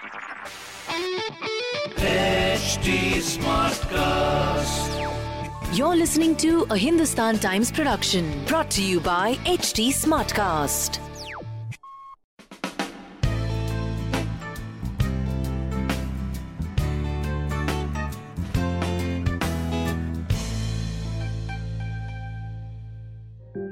HT Smartcast. You're listening to a Hindustan Times production brought to you by HT Smartcast.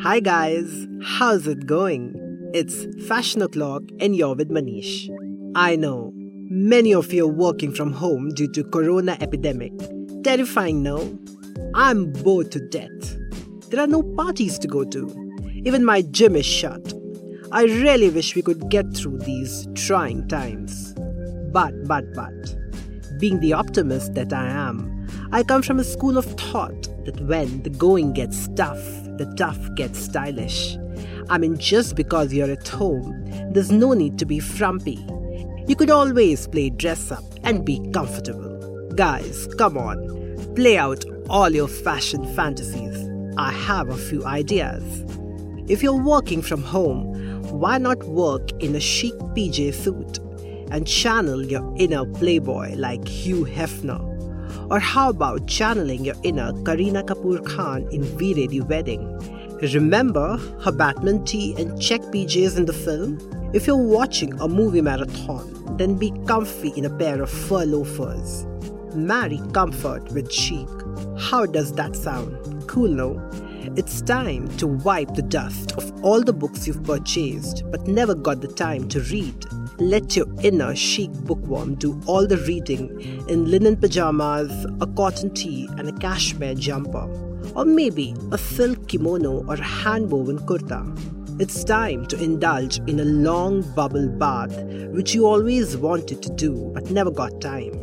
Hi guys, how's it going? It's Fashion O'Clock and you're with Manish. I know, many of you are working from home due to corona epidemic. Terrifying, no? I'm bored to death. There are no parties to go to. Even my gym is shut. I really wish we could get through these trying times. But, but, but, being the optimist that I am, I come from a school of thought that when the going gets tough, the tough gets stylish. I mean, just because you're at home, there's no need to be frumpy. You could always play dress up and be comfortable. Guys, come on, play out all your fashion fantasies. I have a few ideas. If you're working from home, why not work in a chic PJ suit and channel your inner playboy like Hugh Hefner? Or how about channeling your inner Kareena Kapoor Khan in Veere Di Wedding? Remember her Batman tee and check PJs in the film? If you're watching a movie marathon, then be comfy in a pair of fur loafers. Marry comfort with chic. How does that sound? Cool, no? It's time to wipe the dust of all the books you've purchased but never got the time to read. Let your inner chic bookworm do all the reading in linen pajamas, a cotton tee, and a cashmere jumper. Or maybe a silk kimono or a hand woven kurta. It's time to indulge in a long bubble bath, which you always wanted to do but never got time.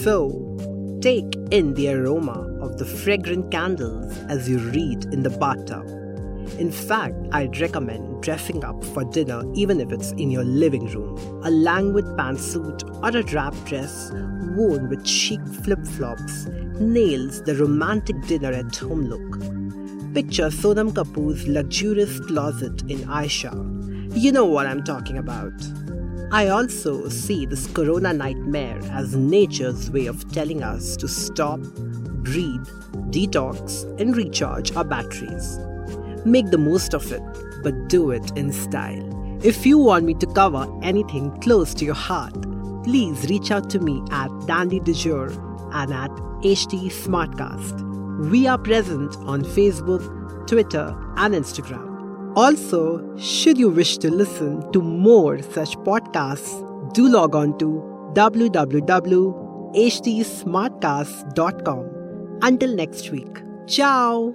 So, take in the aroma of the fragrant candles as you read in the bathtub. In fact, I'd recommend dressing up for dinner even if it's in your living room. A languid pantsuit or a wrap dress worn with chic flip flops nails the romantic dinner at home look. Picture Sonam Kapoor's luxurious closet in Aisha. You know what I'm talking about. I also see this corona nightmare as nature's way of telling us to stop, breathe, detox, and recharge our batteries. Make the most of it, but do it in style. If you want me to cover anything close to your heart, please reach out to me at Dandy De Jour and at HT Smartcast. We are present on Facebook, Twitter, and Instagram. Also, should you wish to listen to more such podcasts, do log on to www.htsmartcast.com. Until next week, ciao!